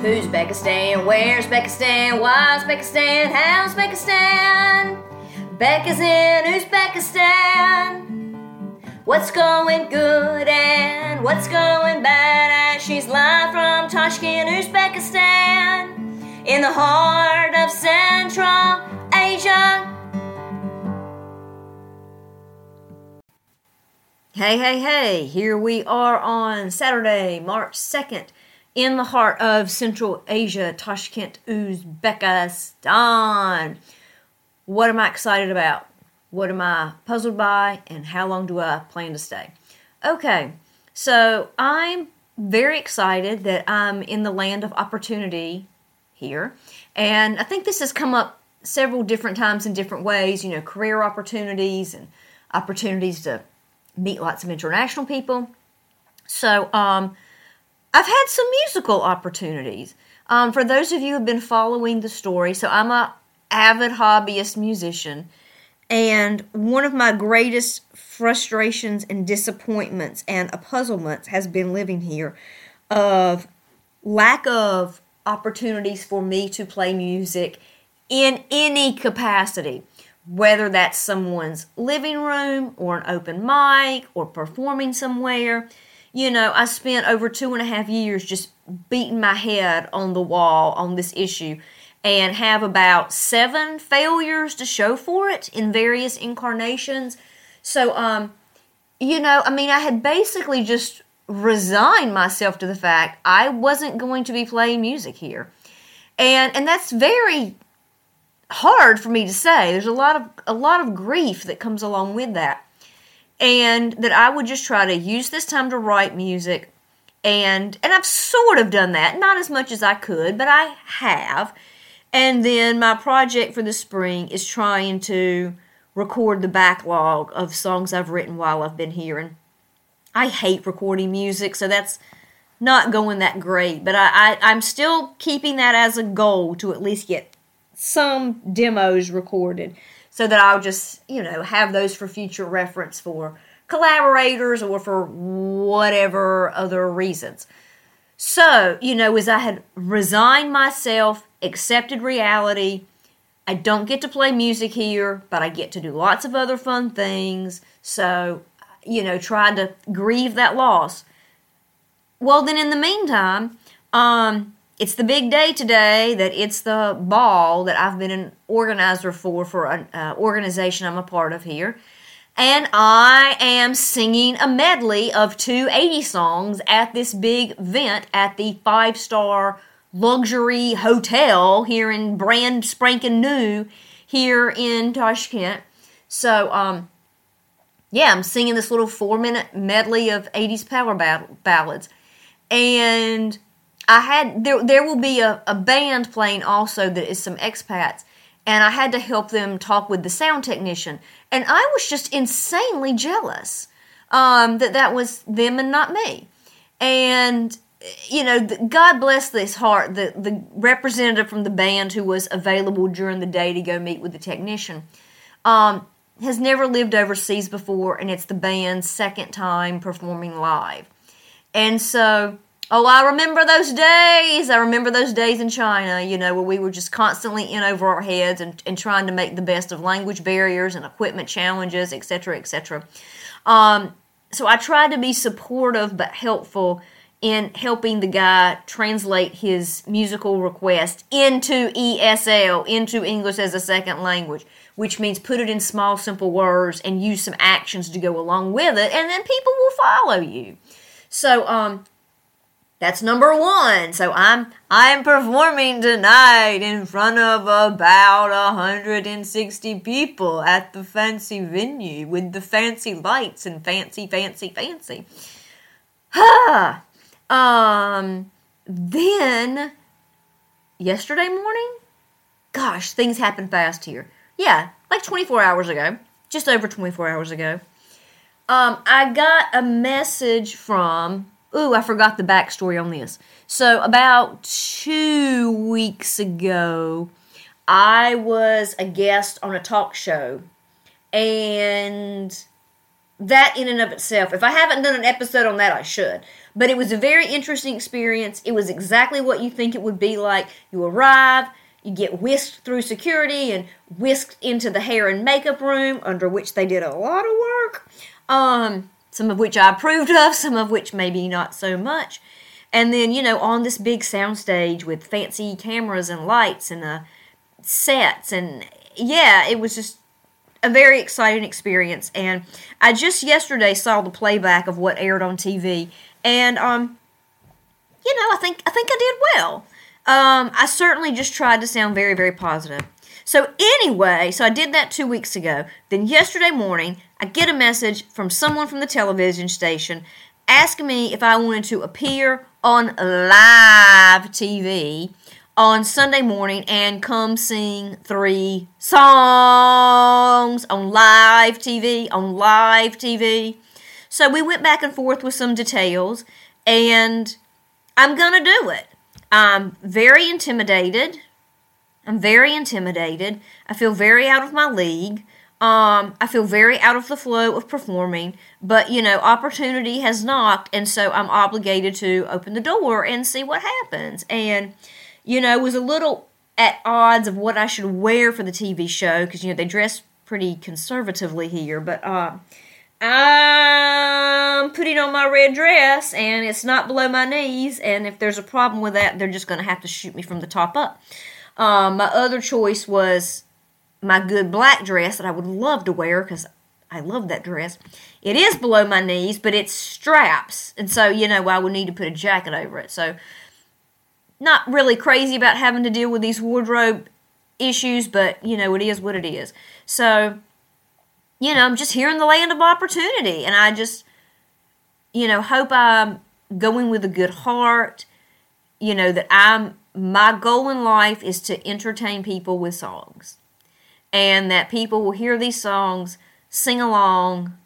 Who's Uzbekistan? Where's Uzbekistan? Why's Uzbekistan? How's Uzbekistan? Becca's in Uzbekistan. What's going good and what's going bad? As she's live from Tashkent, Uzbekistan, in the heart of Central Asia. Hey, hey, hey, here we are on Saturday, March 2nd, in the heart of Central Asia, Tashkent, Uzbekistan. What am I excited about? What am I puzzled by? And how long do I plan to stay? Okay, so I'm very excited that I'm in the land of opportunity here. And I think this has come up several different times in different ways, you know, career opportunities and opportunities to meet lots of international people. So, um, I've had some musical opportunities. Um, for those of you who have been following the story, so I'm a avid hobbyist musician, and one of my greatest frustrations and disappointments and puzzlements has been living here of lack of opportunities for me to play music in any capacity whether that's someone's living room or an open mic or performing somewhere. You know, I spent over two and a half years just beating my head on the wall on this issue and have about seven failures to show for it in various incarnations. So, um, you know, I mean, I had basically just resigned myself to the fact I wasn't going to be playing music here. And and that's very hard for me to say. There's a lot of a lot of grief that comes along with that. And that I would just try to use this time to write music and and I've sort of done that, not as much as I could, but I have. And then my project for the spring is trying to record the backlog of songs I've written while I've been here. And I hate recording music, so that's not going that great. But I, I, I'm still keeping that as a goal to at least get some demos recorded so that I'll just, you know, have those for future reference for collaborators or for whatever other reasons. So, you know, as I had resigned myself, accepted reality, I don't get to play music here, but I get to do lots of other fun things. So, you know, trying to grieve that loss. Well, then in the meantime, um, it's the big day today that it's the ball that I've been an organizer for for an uh, organization I'm a part of here. And I am singing a medley of two 80 songs at this big event at the five star luxury hotel here in brand spanking new here in Tashkent. So, um, yeah, I'm singing this little four minute medley of 80s power ballads. And I had there there will be a, a band playing also that is some expats and I had to help them talk with the sound technician. And I was just insanely jealous um, that that was them and not me. And you know God bless this heart the the representative from the band who was available during the day to go meet with the technician um, has never lived overseas before and it's the band's second time performing live. And so Oh, I remember those days. I remember those days in China, you know, where we were just constantly in over our heads and, and trying to make the best of language barriers and equipment challenges, etc., etc. Um, so I tried to be supportive but helpful in helping the guy translate his musical request into ESL, into English as a second language, which means put it in small, simple words and use some actions to go along with it, and then people will follow you. So, um, that's number one. So I'm I'm performing tonight in front of about 160 people at the fancy venue with the fancy lights and fancy, fancy, fancy. Ha! um, then yesterday morning, gosh, things happen fast here. Yeah, like 24 hours ago, just over 24 hours ago. Um, I got a message from Ooh, I forgot the backstory on this. So, about two weeks ago, I was a guest on a talk show, and that in and of itself, if I haven't done an episode on that, I should. But it was a very interesting experience. It was exactly what you think it would be like. You arrive, you get whisked through security and whisked into the hair and makeup room, under which they did a lot of work. Um, some of which I approved of, some of which maybe not so much. And then, you know, on this big soundstage with fancy cameras and lights and uh, sets. And yeah, it was just a very exciting experience. And I just yesterday saw the playback of what aired on TV. And, um, you know, I think I think I did well. Um, I certainly just tried to sound very, very positive. So anyway, so I did that two weeks ago. Then yesterday morning, I get a message from someone from the television station asking me if I wanted to appear on live TV on Sunday morning and come sing three songs on live TV, on live TV. So we went back and forth with some details, and I'm going to do it. I'm very intimidated. I'm very intimidated. I feel very out of my league. Um, I feel very out of the flow of performing, but you know, opportunity has knocked, and so I'm obligated to open the door and see what happens. And you know, was a little at odds of what I should wear for the TV show because you know they dress pretty conservatively here, but uh, I'm putting on my red dress and it's not below my knees, and if there's a problem with that, they're just going to have to shoot me from the top up. Um, my other choice was my good black dress that I would love to wear because I love that dress. It is below my knees, but it's straps, and so you know I would need to put a jacket over it. So, not really crazy about having to deal with these wardrobe issues, but you know it is what it is. So, you know, I'm just here in the land of opportunity, and I just, you know, hope I'm going with a good heart. You know that I'm my goal in life is to entertain people with songs and that people will hear these songs, sing along,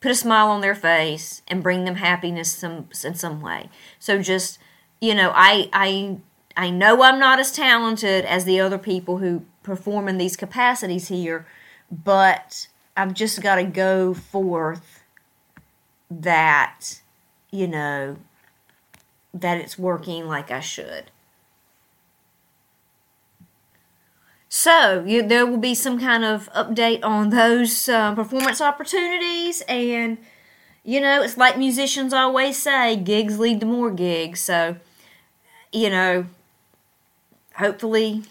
put a smile on their face, and bring them happiness some, in some way. So just, you know, I, I, I know I'm not as talented as the other people who perform in these capacities here, but I've just got to go forth that, you know, that it's working like I should. So you, there will be some kind of update on those uh, performance opportunities, and you know it's like musicians always say: gigs lead to more gigs. So you know, hopefully,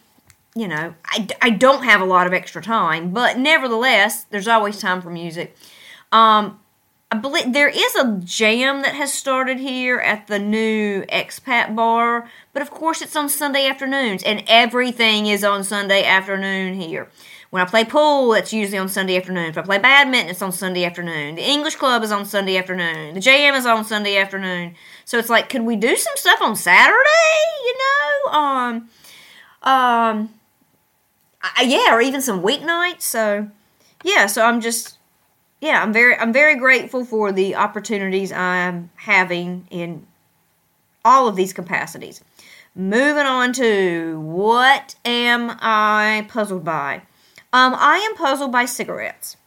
you know, I, I don't have a lot of extra time, but nevertheless, there's always time for music. Um, I believe there is a jam that has started here at the new expat bar, but of course it's on Sunday afternoons, and everything is on Sunday afternoon here. When I play pool, it's usually on Sunday afternoon. If I play badminton, it's on Sunday afternoon. The English club is on Sunday afternoon. The jam is on Sunday afternoon. So it's like, could we do some stuff on Saturday? You know, um, um, I, yeah, or even some weeknights. So yeah, so I'm just yeah, I'm very I'm very grateful for the opportunities I'm having in all of these capacities. Moving on to what am I puzzled by? Um, I am puzzled by cigarettes.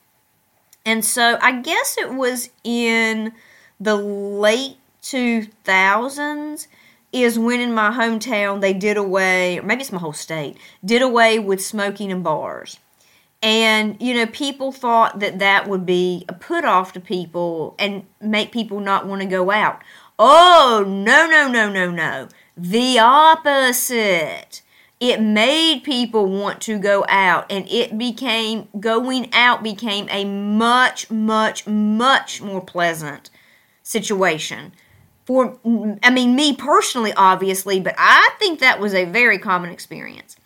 And so I guess it was in the late 2000s is when in my hometown they did away, or maybe it's my whole state, did away with smoking in bars. And, you know, people thought that that would be a put off to people and make people not want to go out. Oh, no, no, no, no, no. The opposite. It made people want to go out, and it became, going out became a much, much, much more pleasant situation. For, I mean, me personally, obviously, but I think that was a very common experience.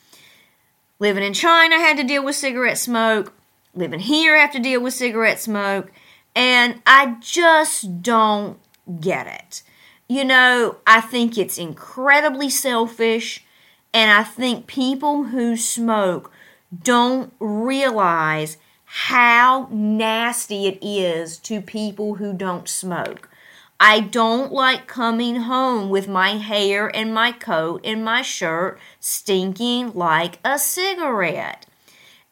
Living in China I had to deal with cigarette smoke. Living here, I have to deal with cigarette smoke. And I just don't get it. You know, I think it's incredibly selfish, and I think people who smoke don't realize how nasty it is to people who don't smoke. I don't like coming home with my hair and my coat and my shirt stinking like a cigarette.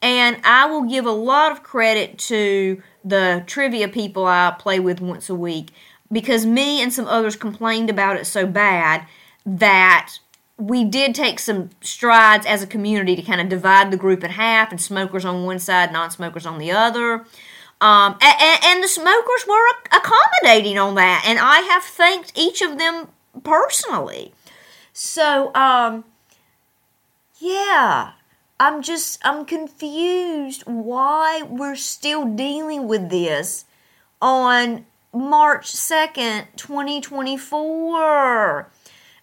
And I will give a lot of credit to the trivia people I play with once a week because me and some others complained about it so bad that we did take some strides as a community to kind of divide the group in half and smokers on one side, non smokers on the other. Um, and, and, the smokers were accommodating on that, and I have thanked each of them personally. So, um, yeah, I'm just, I'm confused why we're still dealing with this on March 2nd, 2024.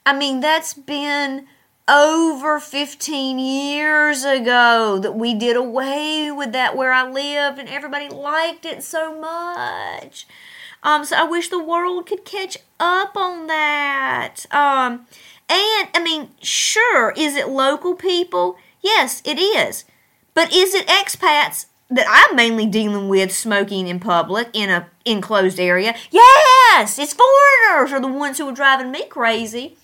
I mean, that's been over 15 years ago that we did away with that where I lived and everybody liked it so much. Um, so I wish the world could catch up on that. Um, and I mean, sure, is it local people? Yes, it is. But is it expats that I'm mainly dealing with smoking in public in a enclosed area? Yes, it's foreigners are the ones who are driving me crazy.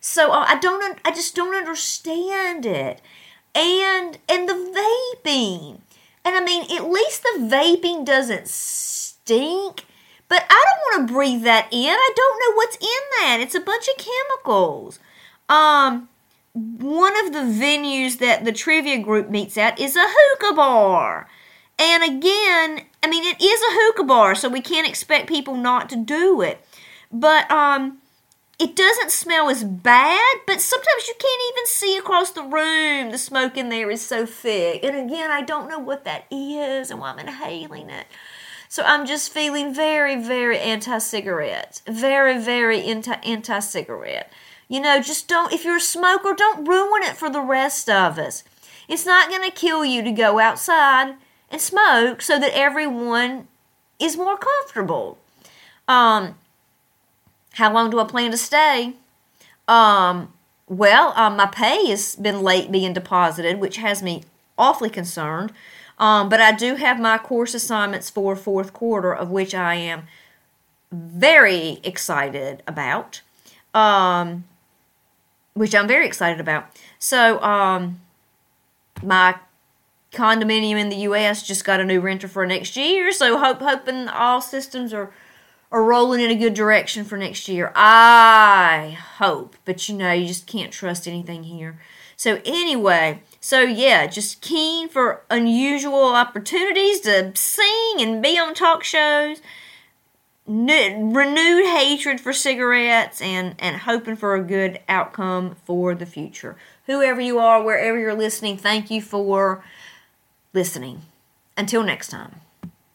So uh, I don't, I just don't understand it. And and the vaping, and I mean, at least the vaping doesn't stink. But I don't want to breathe that in. I don't know what's in that. It's a bunch of chemicals. Um, one of the venues that the trivia group meets at is a hookah bar. And again, I mean, it is a hookah bar, so we can't expect people not to do it. But um, it doesn't smell as bad, but sometimes you can't even see across the room. The smoke in there is so thick. And again, I don't know what that is and why I'm inhaling it. So I'm just feeling very, very anti cigarette. Very, very anti cigarette. You know, just don't, if you're a smoker, don't ruin it for the rest of us. It's not going to kill you to go outside and smoke so that everyone is more comfortable. Um, how long do I plan to stay? Um, well, um, my pay has been late being deposited, which has me awfully concerned. Um, but I do have my course assignments for fourth quarter, of which I am very excited about. Um, which I'm very excited about. So, um, my condominium in the U.S. just got a new renter for next year. So, hope hoping all systems are are rolling in a good direction for next year. I hope, but you know, you just can't trust anything here. So, anyway, so yeah, just keen for unusual opportunities to sing and be on talk shows. renewed hatred for cigarettes and, and hoping for a good outcome for the future. Whoever you are, wherever you're listening, thank you for listening. Until next time.